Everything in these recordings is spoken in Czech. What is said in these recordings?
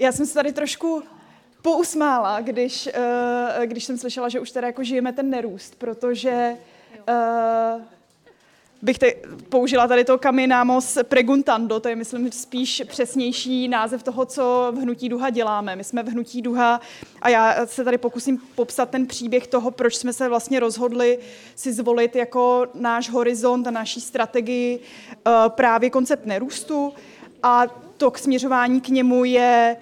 Já jsem se tady trošku pousmála, když, uh, když jsem slyšela, že už teda jako žijeme ten nerůst, protože uh, bych te, použila tady to Caminamos preguntando, to je myslím spíš přesnější název toho, co v Hnutí Duha děláme. My jsme v Hnutí Duha a já se tady pokusím popsat ten příběh toho, proč jsme se vlastně rozhodli si zvolit jako náš horizont a naší strategii uh, právě koncept nerůstu a to k směřování k němu je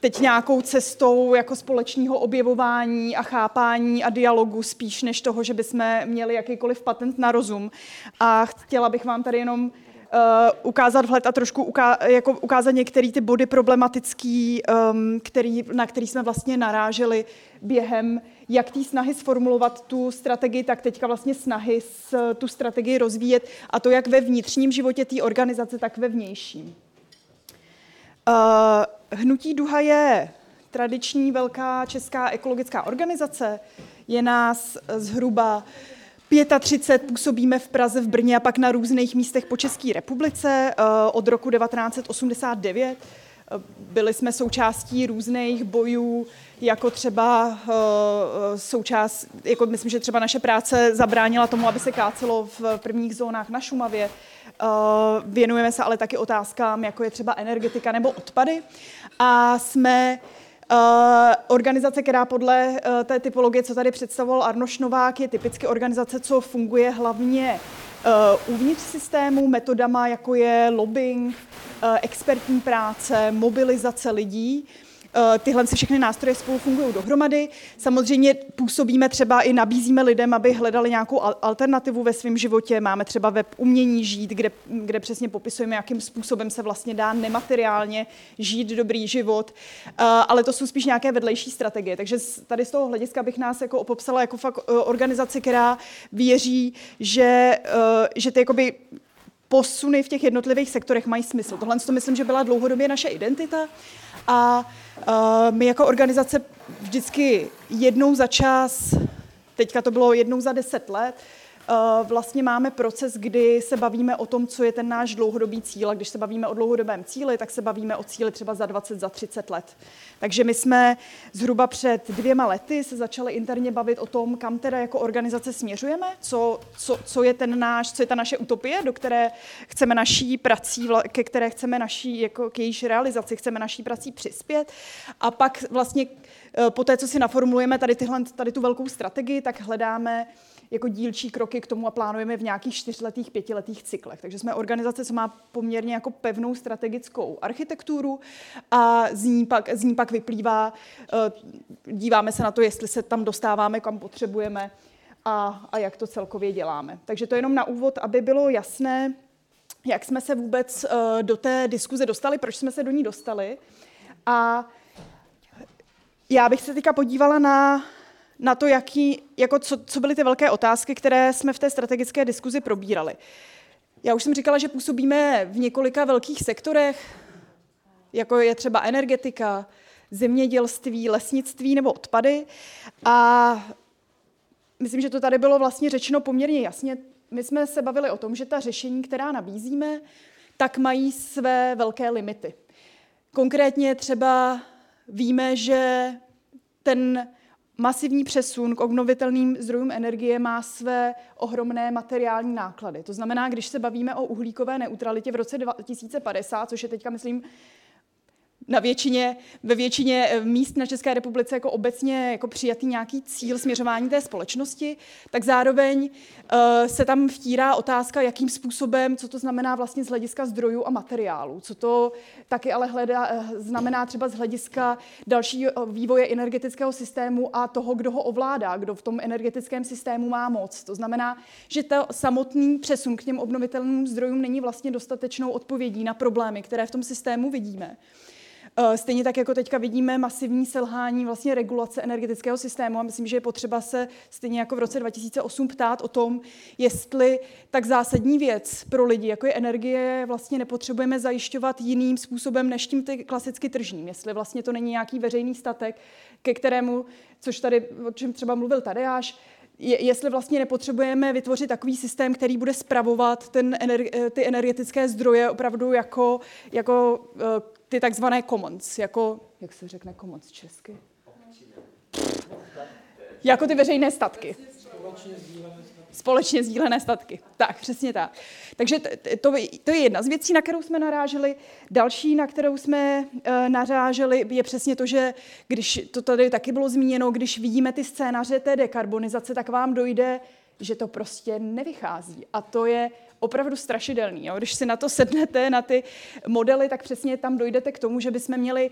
teď nějakou cestou jako společného objevování a chápání a dialogu spíš než toho, že bychom měli jakýkoliv patent na rozum. A chtěla bych vám tady jenom uh, ukázat vhled a trošku uká- jako ukázat některé ty body problematický, um, který, na který jsme vlastně naráželi během jak té snahy sformulovat tu strategii, tak teďka vlastně snahy s, tu strategii rozvíjet a to jak ve vnitřním životě té organizace, tak ve vnějším. Uh, Hnutí Duha je tradiční velká česká ekologická organizace. Je nás zhruba 35, působíme v Praze, v Brně a pak na různých místech po České republice uh, od roku 1989. Uh, byli jsme součástí různých bojů, jako třeba uh, součást, jako myslím, že třeba naše práce zabránila tomu, aby se kácelo v prvních zónách na Šumavě. Uh, věnujeme se ale taky otázkám, jako je třeba energetika nebo odpady. A jsme uh, organizace, která podle té typologie, co tady představoval Arnoš Novák, je typicky organizace, co funguje hlavně uvnitř systému metodama, jako je lobbying, expertní práce, mobilizace lidí. Eh, tyhle všechny nástroje spolu fungují dohromady. Samozřejmě působíme třeba i nabízíme lidem, aby hledali nějakou alternativu ve svém životě. Máme třeba web Umění žít, kde, kde přesně popisujeme, jakým způsobem se vlastně dá nemateriálně žít dobrý život. Eh, ale to jsou spíš nějaké vedlejší strategie. Takže tady z toho hlediska bych nás jako popsala jako fakt eh, organizaci, která věří, že, že ty jakoby posuny v těch jednotlivých sektorech mají smysl. Tohle to myslím, že byla dlouhodobě naše identita a uh, my jako organizace vždycky jednou za čas, teďka to bylo jednou za deset let, Eh, vlastně máme proces, kdy se bavíme o tom, co je ten náš dlouhodobý cíl. A když se bavíme o dlouhodobém cíli, tak se bavíme o cíli třeba za 20, za 30 let. Takže my jsme zhruba před dvěma lety se začali interně bavit o tom, kam teda jako organizace směřujeme, co, co, co je ten náš, co je ta naše utopie, do které chceme naší prací, ke které chceme naší, jako k jejíž realizaci chceme naší prací přispět. A pak vlastně eh, po té, co si naformulujeme tady, tyhle, tady tu velkou strategii, tak hledáme jako dílčí kroky k tomu a plánujeme v nějakých čtyřletých, pětiletých cyklech. Takže jsme organizace, co má poměrně jako pevnou strategickou architekturu a z ní pak, z ní pak vyplývá, eh, díváme se na to, jestli se tam dostáváme, kam potřebujeme a, a jak to celkově děláme. Takže to jenom na úvod, aby bylo jasné, jak jsme se vůbec uh, do té diskuze dostali, proč jsme se do ní dostali. A já bych se teďka podívala na na to, jaký, jako co, co byly ty velké otázky, které jsme v té strategické diskuzi probírali. Já už jsem říkala, že působíme v několika velkých sektorech, jako je třeba energetika, zemědělství, lesnictví nebo odpady. A myslím, že to tady bylo vlastně řečeno poměrně jasně. My jsme se bavili o tom, že ta řešení, která nabízíme, tak mají své velké limity. Konkrétně třeba víme, že ten masivní přesun k obnovitelným zdrojům energie má své ohromné materiální náklady. To znamená, když se bavíme o uhlíkové neutralitě v roce 2050, což je teďka, myslím, na většině, ve většině eh, míst na České republice jako obecně jako přijatý nějaký cíl směřování té společnosti, tak zároveň uh, se tam vtírá otázka, jakým způsobem, co to znamená vlastně z hlediska zdrojů a materiálů, co to taky ale hledá, uh, znamená třeba z hlediska dalšího vývoje energetického systému a toho, kdo ho ovládá, kdo v tom energetickém systému má moc. To znamená, že to samotný přesun k těm obnovitelným zdrojům není vlastně dostatečnou odpovědí na problémy, které v tom systému vidíme. Eh, stejně tak, jako teďka vidíme masivní selhání vlastně regulace energetického systému a myslím, že je potřeba se stejně jako v roce 2008 ptát o tom, jestli tak zásadní věc pro lidi, jako je energie, vlastně nepotřebujeme zajišťovat jiným způsobem než tím klasicky tržním. Jestli vlastně to není nějaký veřejný statek, ke kterému, což tady, o čem třeba mluvil Tadeáš, je, jestli vlastně nepotřebujeme vytvořit takový systém, který bude spravovat ten ener, ty energetické zdroje opravdu jako, jako eh, ty takzvané commons, jako Jak se řekne komoc česky? Jako ty veřejné statky. Společně sdílené statky. Tak, přesně tak. Takže to, to je jedna z věcí, na kterou jsme naráželi. Další, na kterou jsme uh, naráželi, je přesně to, že když to tady taky bylo zmíněno, když vidíme ty scénáře té dekarbonizace, tak vám dojde, že to prostě nevychází. A to je opravdu strašidelný. Jo? Když si na to sednete, na ty modely, tak přesně tam dojdete k tomu, že bychom měli,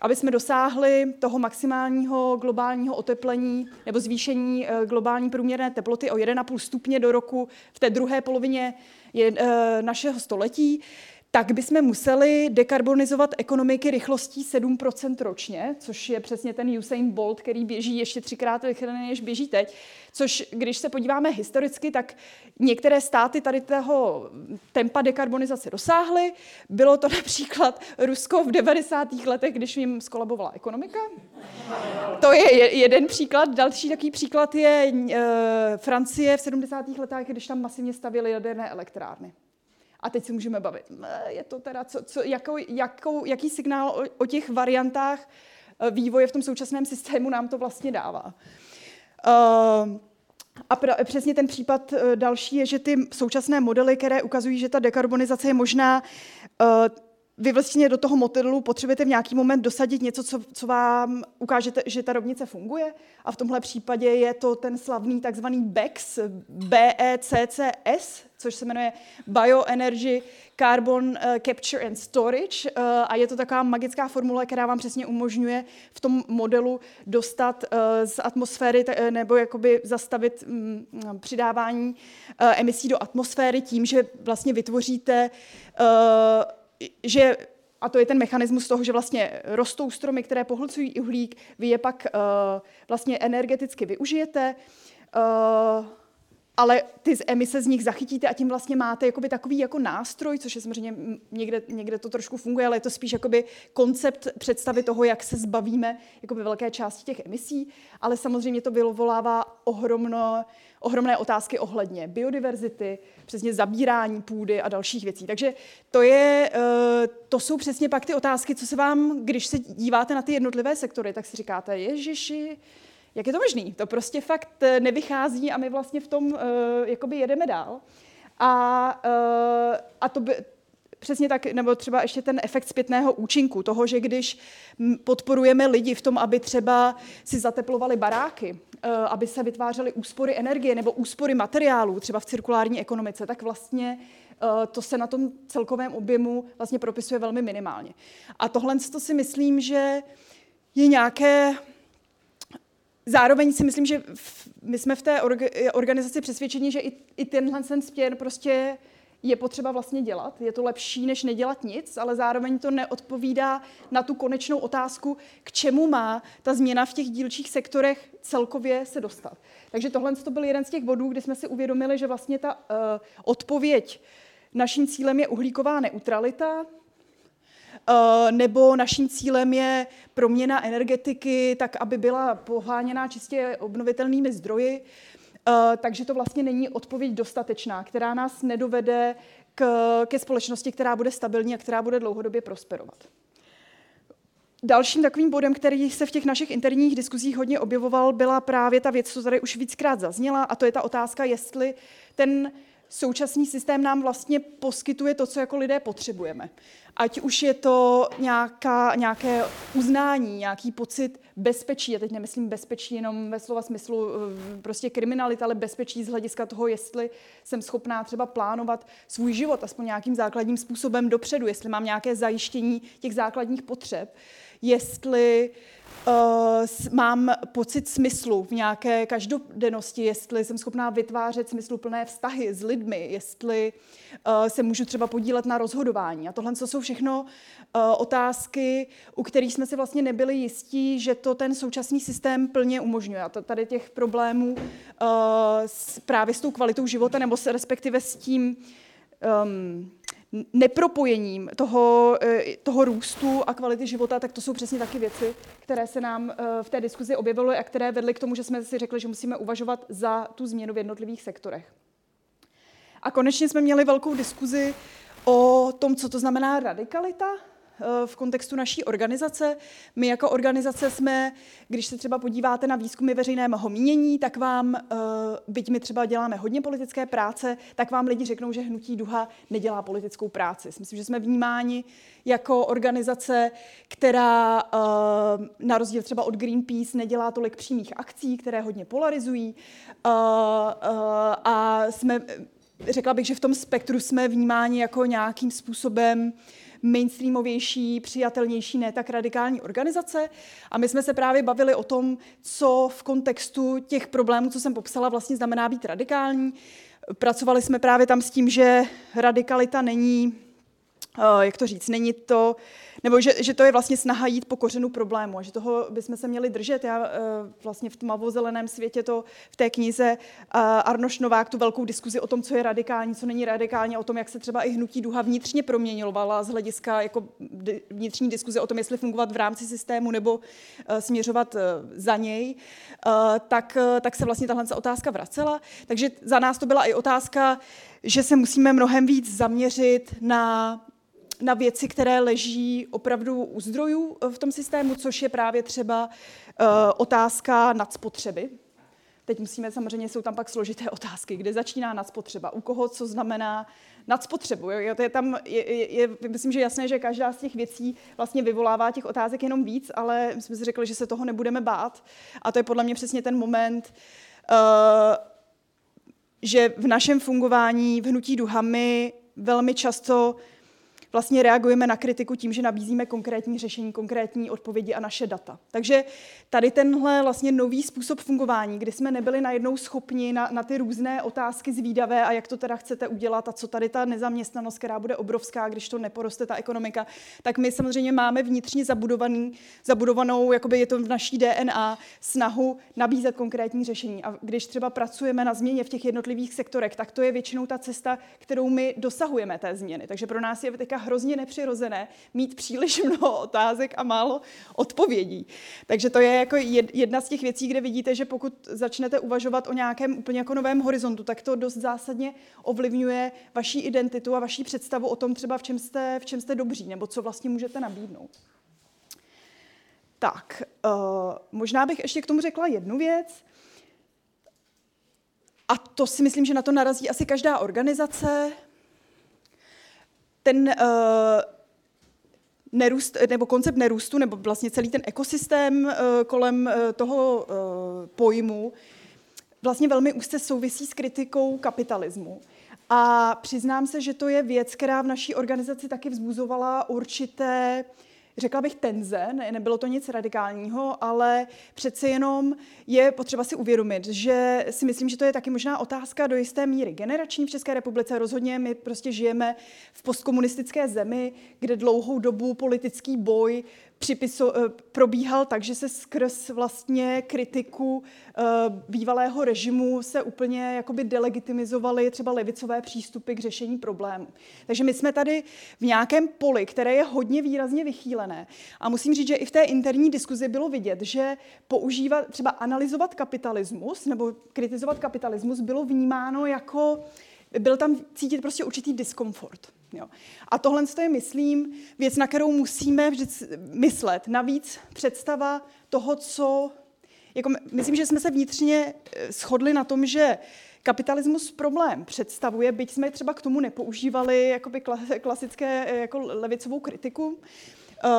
aby jsme dosáhli toho maximálního globálního oteplení nebo zvýšení eh, globální průměrné teploty o 1,5 stupně do roku v té druhé polovině eh, našeho století, tak bychom museli dekarbonizovat ekonomiky rychlostí 7% ročně, což je přesně ten Usain Bolt, který běží ještě třikrát rychleji, než běží teď. Což, když se podíváme historicky, tak některé státy tady toho tempa dekarbonizace dosáhly. Bylo to například Rusko v 90. letech, když jim skolabovala ekonomika. To je jeden příklad. Další takový příklad je e, Francie v 70. letech, když tam masivně stavěly jaderné elektrárny. A teď si můžeme bavit, je to teda, co, co, jakou, jakou, jaký signál o, o těch variantách eh, vývoje v tom současném systému nám to vlastně dává. Uh, a pr- přesně ten případ uh, další je, že ty současné modely, které ukazují, že ta dekarbonizace je možná, vy vlastně do toho modelu potřebujete v nějaký moment dosadit něco, co, co vám ukáže, že ta rovnice funguje. A v tomhle případě je to ten slavný takzvaný BECS, BECCS, což se jmenuje Bioenergy Carbon eh, Capture and Storage. Eh, a je to taková magická formule, která vám přesně umožňuje v tom modelu dostat eh, z atmosféry nebo jakoby zastavit mm, přidávání emisí do atmosféry tím, že vlastně vytvoříte že a to je ten mechanismus toho, že vlastně rostou stromy, které pohlcují uhlík, vy je pak uh, vlastně energeticky využijete. Uh, ale ty emise z nich zachytíte a tím vlastně máte jakoby takový jako nástroj, což je samozřejmě někde, někde to trošku funguje, ale je to spíš jakoby koncept představy toho, jak se zbavíme jakoby velké části těch emisí, ale samozřejmě to vyvolává ohromno, ohromné otázky ohledně biodiverzity, přesně zabírání půdy a dalších věcí. Takže to, je, eh, to jsou přesně pak ty otázky, co se vám, když se díváte na ty jednotlivé sektory, tak si říkáte, ježiši, jak je to možné? To prostě fakt eh, nevychází a my vlastně v tom uh, jakoby jedeme dál. A, uh, a to by, Přesně tak, nebo třeba ještě ten efekt zpětného účinku, toho, že když podporujeme lidi v tom, aby třeba si zateplovali baráky, aby se vytvářely úspory energie nebo úspory materiálů, třeba v cirkulární ekonomice, tak vlastně to se na tom celkovém objemu vlastně propisuje velmi minimálně. A tohle to si myslím, že je nějaké Zároveň si myslím, že my jsme v té organizaci přesvědčeni, že i, tenhle ten spěr prostě je potřeba vlastně dělat. Je to lepší, než nedělat nic, ale zároveň to neodpovídá na tu konečnou otázku, k čemu má ta změna v těch dílčích sektorech celkově se dostat. Takže tohle to byl jeden z těch bodů, kdy jsme si uvědomili, že vlastně ta uh, odpověď naším cílem je uhlíková neutralita, nebo naším cílem je proměna energetiky tak, aby byla poháněná čistě obnovitelnými zdroji. Eh, takže to vlastně není odpověď dostatečná, která nás nedovede k, ke společnosti, která bude stabilní a která bude dlouhodobě prosperovat. Dalším takovým bodem, který se v těch našich interních diskuzích hodně objevoval, byla právě ta věc, co tady už víckrát zazněla, a to je ta otázka, jestli ten současný systém nám vlastně poskytuje to, co jako lidé potřebujeme. Ať už je to nějaká, nějaké uznání, nějaký pocit bezpečí, já teď nemyslím bezpečí jenom ve slova smyslu eh, prostě kriminalita, ale bezpečí z hlediska toho, jestli jsem schopná třeba plánovat svůj život aspoň nějakým základním způsobem dopředu, jestli mám nějaké zajištění těch základních potřeb, jestli uh, mám pocit smyslu v nějaké každodennosti, jestli jsem schopná vytvářet smysluplné vztahy s lidmi, jestli uh, se můžu třeba podílet na rozhodování. A tohle jsou všechno uh, otázky, u kterých jsme si vlastně nebyli jistí, že to ten současný systém plně umožňuje. A tady těch problémů s, právě s tou kvalitou života nebo se respektive s tím um, nepropojením toho, eh, toho růstu a kvality života, tak to jsou přesně taky věci, které se nám eh, v té diskuzi objevily a které vedly k tomu, že jsme si řekli, že musíme uvažovat za tu změnu v jednotlivých sektorech. A konečně jsme měli velkou diskuzi o tom, co to znamená radikalita. V kontextu naší organizace. My jako organizace jsme, když se třeba podíváte na výzkumy veřejného mínění, tak vám, byť my třeba děláme hodně politické práce, tak vám lidi řeknou, že Hnutí Duha nedělá politickou práci. Myslím, že jsme vnímáni jako organizace, která na rozdíl třeba od Greenpeace nedělá tolik přímých akcí, které hodně polarizují a jsme řekla bych, že v tom spektru jsme vnímáni jako nějakým způsobem mainstreamovější, přijatelnější, ne tak radikální organizace. A my jsme se právě bavili o tom, co v kontextu těch problémů, co jsem popsala, vlastně znamená být radikální. Pracovali jsme právě tam s tím, že radikalita není, eh, jak to říct, není to, nebo že, že to je vlastně snaha jít po kořenu problému a že toho bychom se měli držet. Já uh, vlastně v tmavozeleném světě to v té knize uh, Arnoš Novák tu velkou diskuzi o tom, co je radikální, co není radikální, o tom, jak se třeba i hnutí duha vnitřně proměňovala z hlediska jako vnitřní diskuze o tom, jestli fungovat v rámci systému nebo uh, směřovat za něj, tak, tak se vlastně tahle otázka vracela. Takže za nás to byla i otázka, že se musíme mnohem víc zaměřit na na věci, které leží opravdu u zdrojů eh, v tom systému, což je právě třeba uh, otázka nadspotřeby. Teď musíme, samozřejmě jsou tam pak složité otázky, kde začíná nadspotřeba, u koho co znamená nadspotřebu. Jo? To je tam, je, je, je, myslím, že jasné, že každá z těch věcí vlastně vyvolává těch otázek jenom víc, ale my jsme si řekli, že se toho nebudeme bát. A to je podle mě přesně ten moment, uh, že v našem fungování v Hnutí Duhamy velmi často vlastně reagujeme na kritiku tím, že nabízíme konkrétní řešení, konkrétní odpovědi a naše data. Takže tady tenhle vlastně nový způsob fungování, kdy jsme nebyli najednou schopni na, na ty různé otázky zvídavé a jak to teda chcete udělat a co tady ta nezaměstnanost, která bude obrovská, když to neporoste ta ekonomika, tak my samozřejmě máme vnitřně zabudovaný, zabudovanou, jakoby je to v naší DNA, snahu nabízet konkrétní řešení. A když třeba pracujeme na změně v těch jednotlivých sektorech, tak to je většinou ta cesta, kterou my dosahujeme té změny. Takže pro nás je teďka hrozně nepřirozené mít příliš mnoho otázek a málo odpovědí. Takže to je jako jedna z těch věcí, kde vidíte, že pokud začnete uvažovat o nějakém úplně jako novém horizontu, tak to dost zásadně ovlivňuje vaší identitu a vaší představu o tom třeba, v čem jste, v čem jste dobří, nebo co vlastně můžete nabídnout. Tak, uh, možná bych ještě k tomu řekla jednu věc. A to si myslím, že na to narazí asi každá organizace ten uh, nerůst, nebo koncept nerůstu, nebo vlastně celý ten ekosystém uh, kolem uh, toho pojmu vlastně velmi úzce souvisí s kritikou kapitalismu. A přiznám se, že to je věc, která v naší organizaci taky vzbuzovala určité uh, řekla bych, tenze, ne, nebylo to nic radikálního, ale přece jenom je potřeba si uvědomit, že si myslím, že to je taky možná otázka do jisté míry generační v České republice. Rozhodně my prostě žijeme v postkomunistické zemi, kde dlouhou dobu politický boj připiso, eh, probíhal tak, že se skrz vlastně kritiku eh, bývalého režimu se úplně jakoby delegitimizovaly třeba levicové přístupy k řešení problémů. Takže my jsme tady v nějakém poli, které je hodně výrazně vychýlené. A musím říct, že i v té interní diskuzi bylo vidět, že používat, třeba analyzovat kapitalismus nebo kritizovat kapitalismus bylo vnímáno jako byl tam cítit prostě určitý diskomfort. Jo. A tohle je, myslím, věc, na kterou musíme vždy myslet. Navíc představa toho, co... Jako, myslím, že jsme se vnitřně eh, shodli na tom, že kapitalismus problém představuje, byť jsme třeba k tomu nepoužívali jakoby klasické eh, jako levicovou kritiku, uh,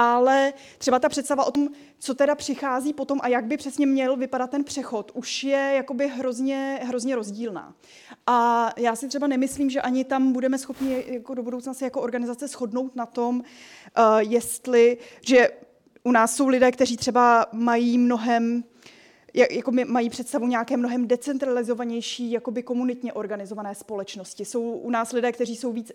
ale třeba ta představa o tom, co teda přichází potom a jak by přesně měl vypadat ten přechod, už je jakoby hrozně, hrozně rozdílná. A já si třeba nemyslím, že ani tam budeme schopni jako do budoucna se jako organizace shodnout na tom, uh, jestli, že u nás jsou lidé, kteří třeba mají mnohem jako mají představu nějaké mnohem decentralizovanější, jakoby komunitně organizované společnosti. Jsou u nás lidé, kteří jsou víc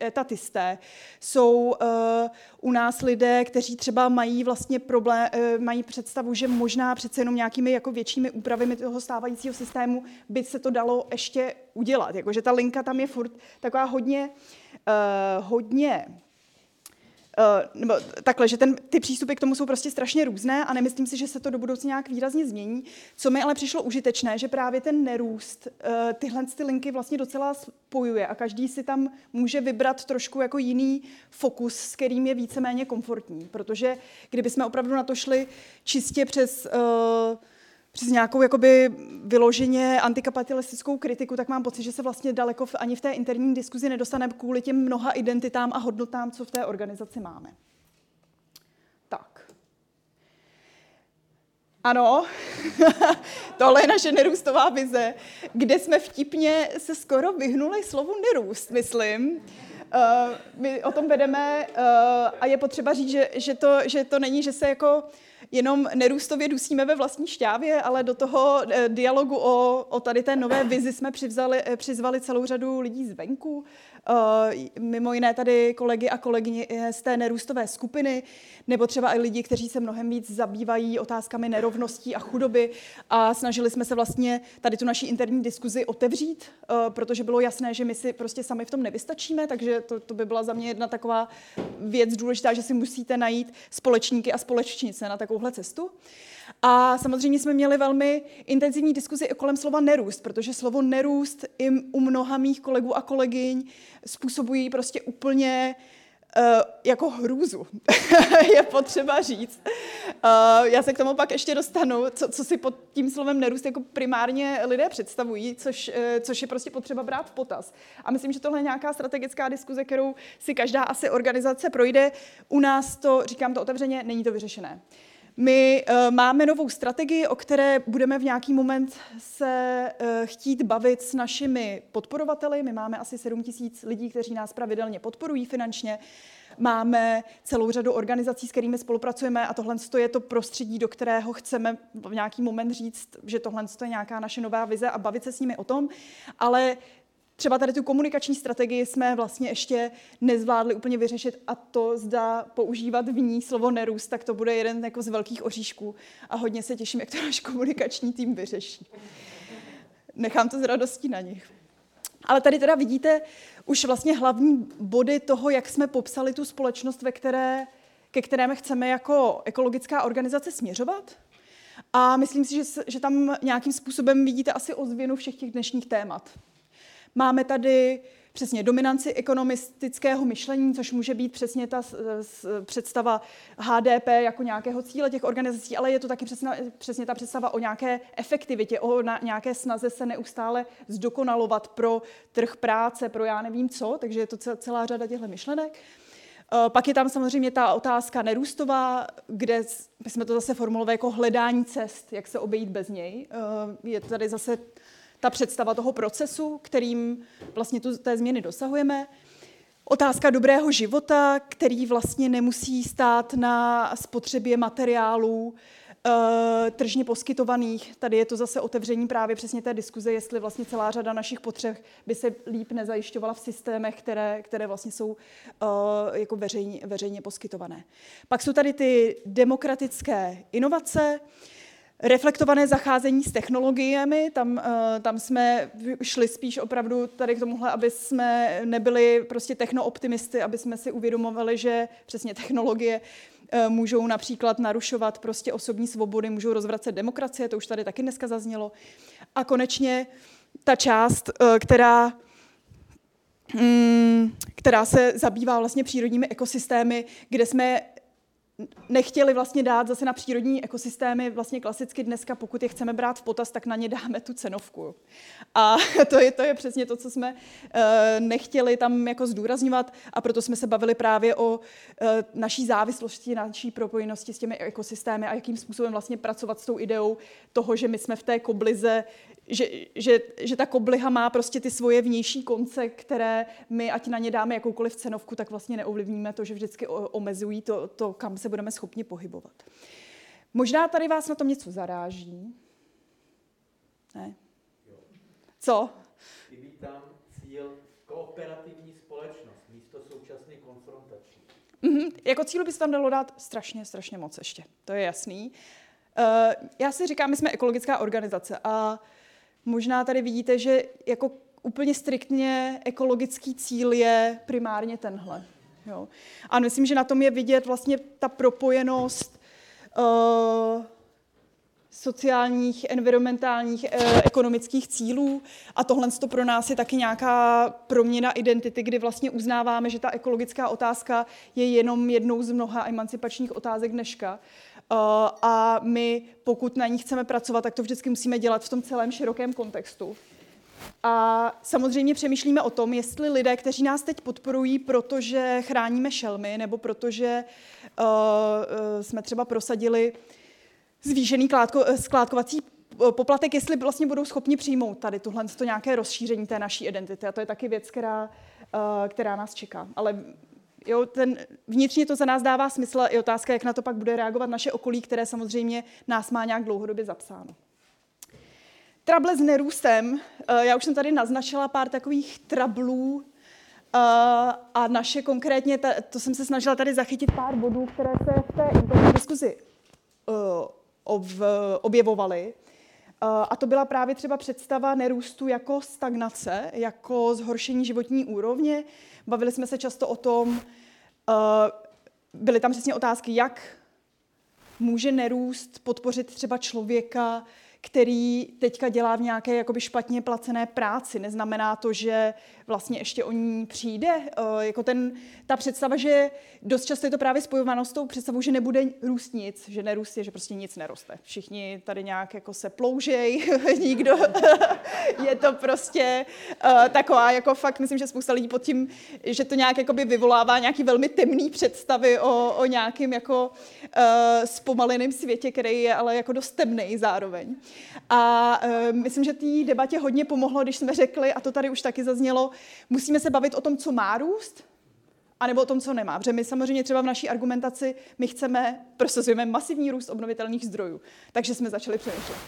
etatisté. Jsou uh, u nás lidé, kteří třeba mají vlastně problém, uh, mají představu, že možná přece jenom nějakými jako většími úpravami toho stávajícího systému by se to dalo ještě udělat. Jako, že ta linka tam je furt taková hodně, uh, hodně Uh, nebo takhle, že ten, ty přístupy k tomu jsou prostě strašně různé a nemyslím si, že se to do budoucna nějak výrazně změní. Co mi ale přišlo užitečné, že právě ten nerůst uh, tyhle ty linky vlastně docela spojuje a každý si tam může vybrat trošku jako jiný fokus, s kterým je víceméně komfortní. Protože kdyby jsme opravdu na to šli čistě přes uh, přes nějakou jakoby vyloženě antikapitalistickou kritiku, tak mám pocit, že se vlastně daleko v, ani v té interní diskuzi nedostaneme kvůli těm mnoha identitám a hodnotám, co v té organizaci máme. Tak. Ano, tohle je naše nerůstová vize, kde jsme vtipně se skoro vyhnuli slovu nerůst, myslím. Uh, my o tom vedeme uh, a je potřeba říct, že, že, to, že to není, že se jako jenom nerůstově dusíme ve vlastní šťávě, ale do toho eh, dialogu o, o tady té nové vizi jsme přivzali, eh, přizvali celou řadu lidí zvenku. Eh, mimo jiné tady kolegy a kolegyně z té nerůstové skupiny, nebo třeba i lidi, kteří se mnohem víc zabývají otázkami nerovností a chudoby a snažili jsme se vlastně tady tu naší interní diskuzi otevřít, protože bylo jasné, že my si prostě sami v tom nevystačíme, takže to, to by byla za mě jedna taková věc důležitá, že si musíte najít společníky a společnice na takovouhle cestu. A samozřejmě jsme měli velmi intenzivní diskuzi kolem slova nerůst, protože slovo nerůst i u mnoha mých kolegů a kolegyň způsobují prostě úplně uh, jako hrůzu, je potřeba říct. Uh, já se k tomu pak ještě dostanu, co, co si pod tím slovem nerůst jako primárně lidé představují, což, uh, což je prostě potřeba brát v potaz. A myslím, že tohle je nějaká strategická diskuze, kterou si každá asi organizace projde. U nás to, říkám to otevřeně, není to vyřešené. My uh, máme novou strategii, o které budeme v nějaký moment se uh, chtít bavit s našimi podporovateli. My máme asi 7 tisíc lidí, kteří nás pravidelně podporují finančně. Máme celou řadu organizací, s kterými spolupracujeme a tohle je to prostředí, do kterého chceme v nějaký moment říct, že tohle je nějaká naše nová vize a bavit se s nimi o tom. Ale třeba tady tu komunikační strategii jsme vlastně ještě nezvládli úplně vyřešit a to zda používat v ní slovo nerůst, tak to bude jeden jako z velkých oříšků a hodně se těším, jak to náš komunikační tým vyřeší. Nechám to z radostí na nich. Ale tady teda vidíte už vlastně hlavní body toho, jak jsme popsali tu společnost, ve které, ke kterému chceme jako ekologická organizace směřovat. A myslím si, že, že tam nějakým způsobem vidíte asi ozvěnu všech těch dnešních témat. Máme tady přesně dominanci ekonomistického myšlení, což může být přesně ta představa HDP jako nějakého cíle těch organizací, ale je to taky přesně, přesně ta představa o nějaké efektivitě, o nějaké snaze se neustále zdokonalovat pro trh práce, pro já nevím co, takže je to celá řada těchto myšlenek. Eh, pak je tam samozřejmě ta otázka nerůstová, kde jsme to zase formulovali jako hledání cest, jak se obejít bez něj. Eh, je tady zase ta představa toho procesu, kterým vlastně tu, té změny dosahujeme. Otázka dobrého života, který vlastně nemusí stát na spotřebě materiálů, Uh, tržně poskytovaných. Tady je to zase otevření právě přesně té diskuze, jestli vlastně celá řada našich potřeb by se líp nezajišťovala v systémech, které, které vlastně jsou uh, jako veřejně, veřejně poskytované. Pak jsou tady ty demokratické inovace, reflektované zacházení s technologiemi, tam, eh, tam jsme šli spíš opravdu tady k tomuhle, aby jsme nebyli prostě technooptimisty, aby jsme si uvědomovali, že přesně technologie eh, můžou například narušovat prostě osobní svobody, můžou rozvracet demokracie, to už tady taky dneska zaznělo. A konečně ta část, eh, která mm, která se zabývá vlastně přírodními ekosystémy, kde jsme nechtěli vlastně dát zase na přírodní ekosystémy, vlastně klasicky dneska, pokud je chceme brát v potaz, tak na ně dáme tu cenovku. A to je, to je přesně to, co jsme uh, nechtěli tam jako zdůrazňovat a proto jsme se bavili právě o uh, naší závislosti, naší propojenosti s těmi ekosystémy a jakým způsobem vlastně pracovat s tou ideou toho, že my jsme v té koblize že, že, že ta kobliha má prostě ty svoje vnější konce, které my, ať na ně dáme jakoukoliv cenovku, tak vlastně neovlivníme to, že vždycky omezují to, to kam se budeme schopni pohybovat. Možná tady vás na tom něco zaráží. Ne? Co? Chybí tam cíl kooperativní společnost místo současné konfrontační. Mm-hmm. Jako cíl by se tam dalo dát strašně, strašně moc ještě. To je jasný. Uh, já si říkám, my jsme ekologická organizace a uh, Možná tady vidíte, že jako úplně striktně ekologický cíl je primárně tenhle. Jo. A myslím, že na tom je vidět vlastně ta propojenost uh, sociálních, environmentálních, eh, ekonomických cílů. A tohle to pro nás je taky nějaká proměna identity, kdy vlastně uznáváme, že ta ekologická otázka je jenom jednou z mnoha emancipačních otázek dneška. Uh, a my, pokud na ní chceme pracovat, tak to vždycky musíme dělat v tom celém širokém kontextu. A samozřejmě přemýšlíme o tom, jestli lidé, kteří nás teď podporují, protože chráníme šelmy, nebo protože uh, jsme třeba prosadili zvýšený kládko, skládkovací poplatek, jestli vlastně budou schopni přijmout tady tuhle to nějaké rozšíření té naší identity. A to je taky věc, která, která nás čeká. Ale jo, ten, vnitřně to za nás dává smysl. Je otázka, jak na to pak bude reagovat naše okolí, které samozřejmě nás má nějak dlouhodobě zapsáno. Trable s nerůstem, eh, já už jsem tady naznačila pár takových trablů eh, a naše konkrétně, to jsem se snažila tady zachytit pár bodů, které se v té diskuzi eh, objevovaly. A to byla právě třeba představa nerůstu jako stagnace, jako zhoršení životní úrovně. Bavili jsme se často o tom, byly tam přesně otázky, jak může nerůst podpořit třeba člověka, který teďka dělá v nějaké jakoby špatně placené práci. Neznamená to, že vlastně ještě o ní přijde. Uh, jako ten, ta představa, že dost často je to právě spojováno s tou představou, že nebude růst nic, že nerůst je, že prostě nic neroste. Všichni tady nějak jako se ploužej, nikdo, je to prostě uh, taková, jako fakt, myslím, že spousta lidí pod tím, že to nějak jakoby vyvolává nějaký velmi temný představy o, o nějakým jako uh, zpomaleném světě, který je ale jako dost temný zároveň. A uh, myslím, že té debatě hodně pomohlo, když jsme řekli, a to tady už taky zaznělo, musíme se bavit o tom, co má růst, anebo o tom, co nemá. Protože my samozřejmě třeba v naší argumentaci my chceme, prosazujeme masivní růst obnovitelných zdrojů. Takže jsme začali přemýšlet.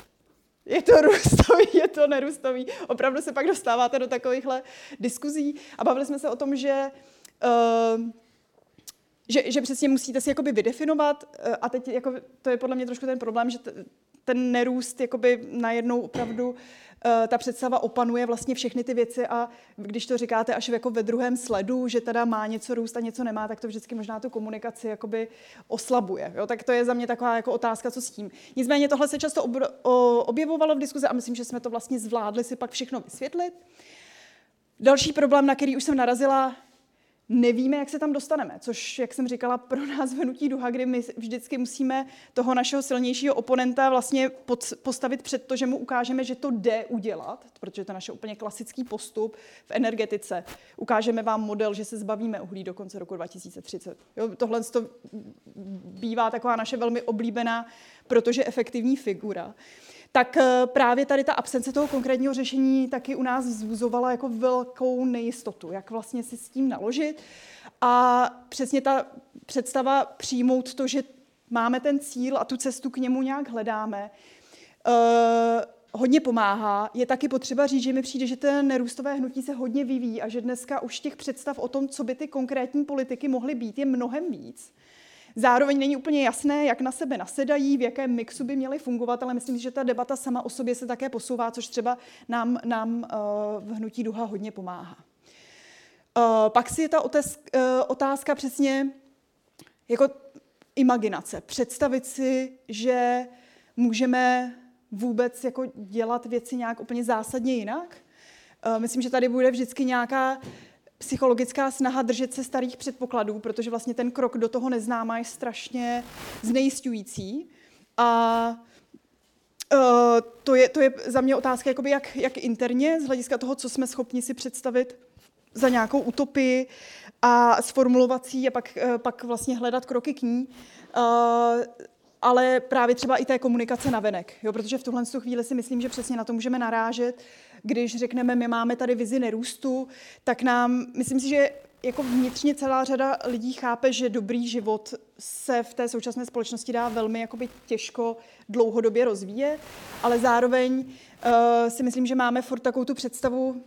Je to růstový, je to nerůstový. Opravdu se pak dostáváte do takovýchhle diskuzí. A bavili jsme se o tom, že uh, že, že přesně musíte si jakoby vydefinovat, uh, a teď jako, to je podle mě trošku ten problém, že t- ten nerůst jakoby najednou opravdu Eh, ta představa opanuje vlastně všechny ty věci a když to říkáte až jako ve druhém sledu, že teda má něco růst a něco nemá, tak to vždycky možná tu komunikaci jakoby oslabuje. Jo? Tak to je za mě taková jako otázka, co s tím. Nicméně tohle se často objevovalo v diskuzi a myslím, že jsme to vlastně zvládli si pak všechno vysvětlit. Další problém, na který už jsem narazila, nevíme, jak se tam dostaneme, což, jak jsem říkala, pro nás venutí duha, kdy my vždycky musíme toho našeho silnějšího oponenta vlastně postavit před to, že mu ukážeme, že to jde udělat, protože to je naše úplně klasický postup v energetice. Ukážeme vám model, že se zbavíme uhlí do konce roku 2030. Jo, tohle to bývá taková naše velmi oblíbená, protože efektivní figura tak eh, právě tady ta absence toho konkrétního řešení taky u nás vzbuzovala jako velkou nejistotu, jak vlastně si s tím naložit. A přesně ta představa přijmout to, že máme ten cíl a tu cestu k němu nějak hledáme, uh, hodně pomáhá. Je taky potřeba říct, že mi přijde, že ten nerůstové hnutí se hodně vyvíjí a že dneska už těch představ o tom, co by ty konkrétní politiky mohly být, je mnohem víc. Zároveň není úplně jasné, jak na sebe nasedají, v jakém mixu by měly fungovat, ale myslím, že ta debata sama o sobě se také posouvá, což třeba nám, nám uh, v Hnutí Duha hodně pomáhá. Uh, pak si je ta otázka, uh, otázka přesně jako imaginace. Představit si, že můžeme vůbec jako dělat věci nějak úplně zásadně jinak. Myslím, že tady bude vždycky nějaká psychologická snaha držet se starých předpokladů, protože vlastně ten krok do toho neznáma je strašně znejistující. A uh, to, je, to je za mě otázka, jakoby jak, jak interně, z hlediska toho, co jsme schopni si představit za nějakou utopii a sformulovací a pak, uh, pak vlastně hledat kroky k ní. Uh, ale právě třeba i té komunikace na venek, jo, protože v tuhle chvíli si myslím, že přesně na to můžeme narážet, když řekneme, my máme tady vizi nerůstu, tak nám, myslím si, že jako vnitřně celá řada lidí chápe, že dobrý život se v té současné společnosti dá velmi jakoby těžko dlouhodobě rozvíjet, ale zároveň uh, si myslím, že máme furt takovou tu představu,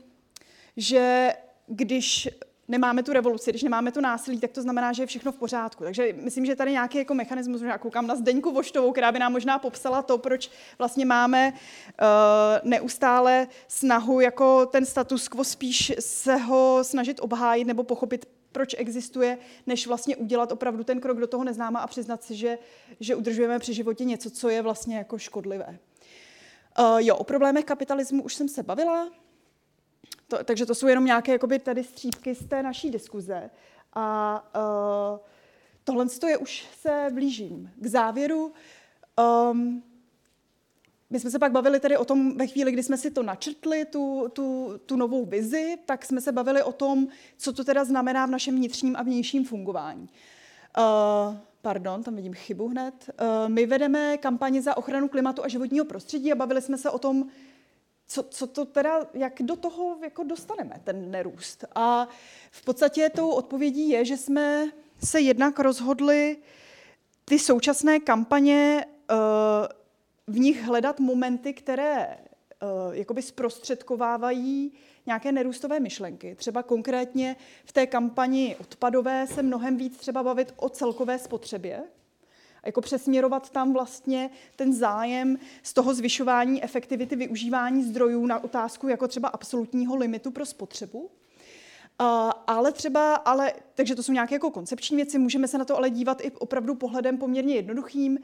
že když nemáme tu revoluci, když nemáme to násilí, tak to znamená, že je všechno v pořádku. Takže myslím, že tady nějaký jako mechanismus, já koukám na Zdeňku Voštovou, která by nám možná popsala to, proč vlastně máme uh, neustále snahu jako ten status quo spíš se ho snažit obhájit nebo pochopit proč existuje, než vlastně udělat opravdu ten krok do toho neznáma a přiznat si, že, že udržujeme při životě něco, co je vlastně jako škodlivé. Uh, jo, o problémech kapitalismu už jsem se bavila, to, takže to jsou jenom nějaké jakoby, tady střípky z té naší diskuze. A uh, tohle je už se blížím k závěru. Um, my jsme se pak bavili tedy o tom, ve chvíli, kdy jsme si to načrtli, tu, tu, tu novou vizi, tak jsme se bavili o tom, co to teda znamená v našem vnitřním a vnějším fungování. Uh, pardon, tam vidím chybu hned. Uh, my vedeme kampaně za ochranu klimatu a životního prostředí a bavili jsme se o tom, co, co to teda, jak do toho jako dostaneme, ten nerůst. A v podstatě tou odpovědí je, že jsme se jednak rozhodli ty současné kampaně uh, v nich hledat momenty, které uh, jakoby zprostředkovávají nějaké nerůstové myšlenky. Třeba konkrétně v té kampani odpadové se mnohem víc třeba bavit o celkové spotřebě, jako přesměrovat tam vlastně ten zájem z toho zvyšování efektivity využívání zdrojů na otázku jako třeba absolutního limitu pro spotřebu. Uh, ale třeba, ale, takže to jsou nějaké jako koncepční věci, můžeme se na to ale dívat i opravdu pohledem poměrně jednoduchým,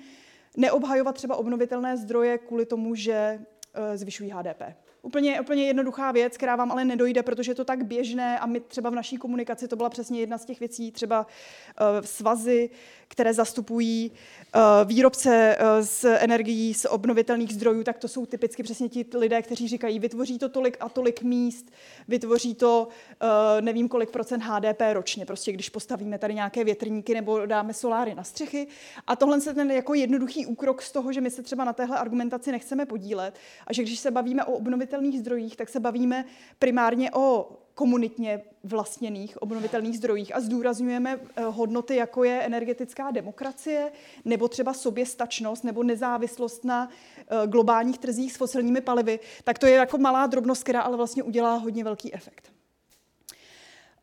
neobhajovat třeba obnovitelné zdroje kvůli tomu, že uh, zvyšují HDP. Úplně, úplně jednoduchá věc, která vám ale nedojde, protože je to tak běžné a my třeba v naší komunikaci to byla přesně jedna z těch věcí, třeba uh, svazy, které zastupují uh, výrobce uh, z energií z obnovitelných zdrojů, tak to jsou typicky přesně ti lidé, kteří říkají, vytvoří to tolik a tolik míst, vytvoří to uh, nevím kolik procent HDP ročně, prostě když postavíme tady nějaké větrníky nebo dáme soláry na střechy. A tohle se ten jako jednoduchý úkrok z toho, že my se třeba na téhle argumentaci nechceme podílet a že když se bavíme o obnovitelných zdrojích, tak se bavíme primárně o komunitně vlastněných obnovitelných zdrojích a zdůrazňujeme eh, hodnoty, jako je energetická demokracie, nebo třeba soběstačnost, nebo nezávislost na eh, globálních trzích s fosilními palivy, tak to je jako malá drobnost, která ale vlastně udělá hodně velký efekt.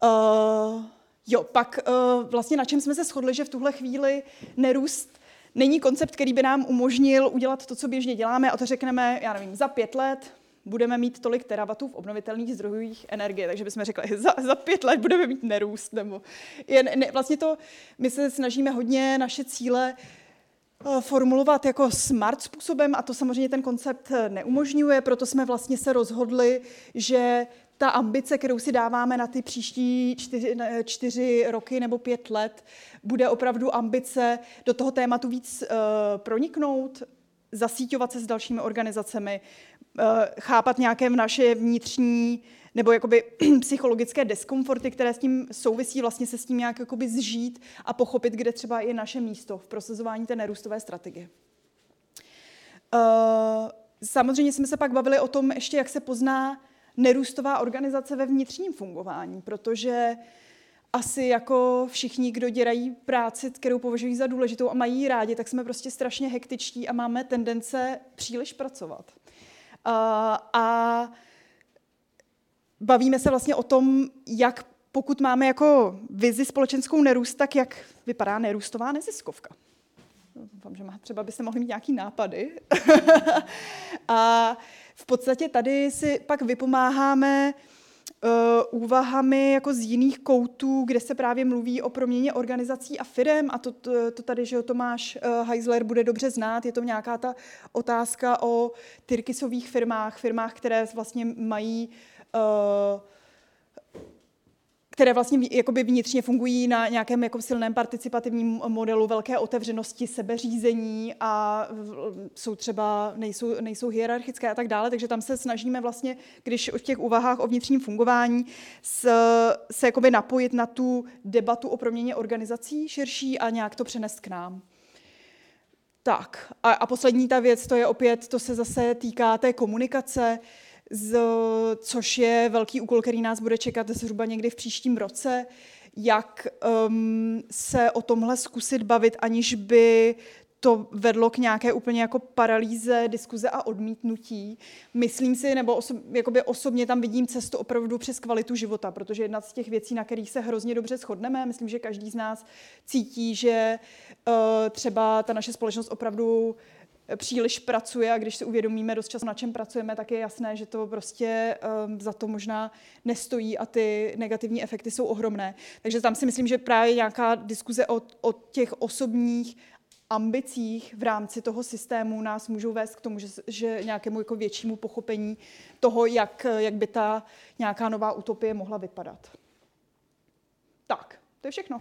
Uh, jo, pak uh, vlastně na čem jsme se shodli, že v tuhle chvíli nerůst není koncept, který by nám umožnil udělat to, co běžně děláme, a to řekneme, já nevím, za pět let, budeme mít tolik teravatů v obnovitelných zdrojích energie, takže bychom řekli, za, za pět let budeme mít nerůst. Nebo je, ne, vlastně to, my se snažíme hodně naše cíle eh, formulovat jako smart způsobem a to samozřejmě ten koncept eh, neumožňuje, proto jsme vlastně se rozhodli, že ta ambice, kterou si dáváme na ty příští čtyři, čtyři roky nebo pět let, bude opravdu ambice do toho tématu víc uh, proniknout, zasíťovat se s dalšími organizacemi, Eh, chápat nějaké naše vnitřní nebo jakoby psychologické diskomforty, které s tím souvisí, vlastně se s tím nějak jakoby zžít a pochopit, kde třeba je naše místo v prosazování té nerůstové strategie. Uh, samozřejmě jsme se pak bavili o tom ještě, jak se pozná nerůstová organizace ve vnitřním fungování, protože asi jako všichni, kdo dělají práci, kterou považují za důležitou a mají rádi, tak jsme prostě strašně hektičtí a máme tendence příliš pracovat. A bavíme se vlastně o tom, jak pokud máme jako vizi společenskou nerůst, tak jak vypadá nerůstová neziskovka. Doufám, že má, třeba byste mohli mít nějaký nápady. a v podstatě tady si pak vypomáháme uh, úvahami jako z jiných koutů, kde se právě mluví o proměně organizací a firem a to, to, to tady, že Tomáš uh, Heisler bude dobře znát, je to nějaká ta otázka o tyrkisových firmách, firmách, které vlastně mají uh, které vlastně jakoby vnitřně fungují na nějakém jako silném participativním modelu velké otevřenosti, sebeřízení a jsou třeba, nejsou, nejsou hierarchické a tak dále, takže tam se snažíme vlastně, když v těch úvahách o vnitřním fungování s, se jakoby napojit na tu debatu o proměně organizací širší a nějak to přenést k nám. Tak. A, a poslední ta věc, to je opět, to se zase týká té komunikace, z, což je velký úkol, který nás bude čekat zhruba někdy v příštím roce, jak um, se o tomhle zkusit bavit, aniž by to vedlo k nějaké úplně jako paralýze, diskuze a odmítnutí. Myslím si, nebo oso, jakoby osobně tam vidím cestu opravdu přes kvalitu života, protože jedna z těch věcí, na kterých se hrozně dobře shodneme, myslím, že každý z nás cítí, že uh, třeba ta naše společnost opravdu příliš pracuje a když si uvědomíme dost času, na čem pracujeme, tak je jasné, že to prostě um, za to možná nestojí a ty negativní efekty jsou ohromné. Takže tam si myslím, že právě nějaká diskuze o, o těch osobních ambicích v rámci toho systému nás můžou vést k tomu, že, že nějakému jako většímu pochopení toho, jak, jak by ta nějaká nová utopie mohla vypadat. Tak, to je všechno.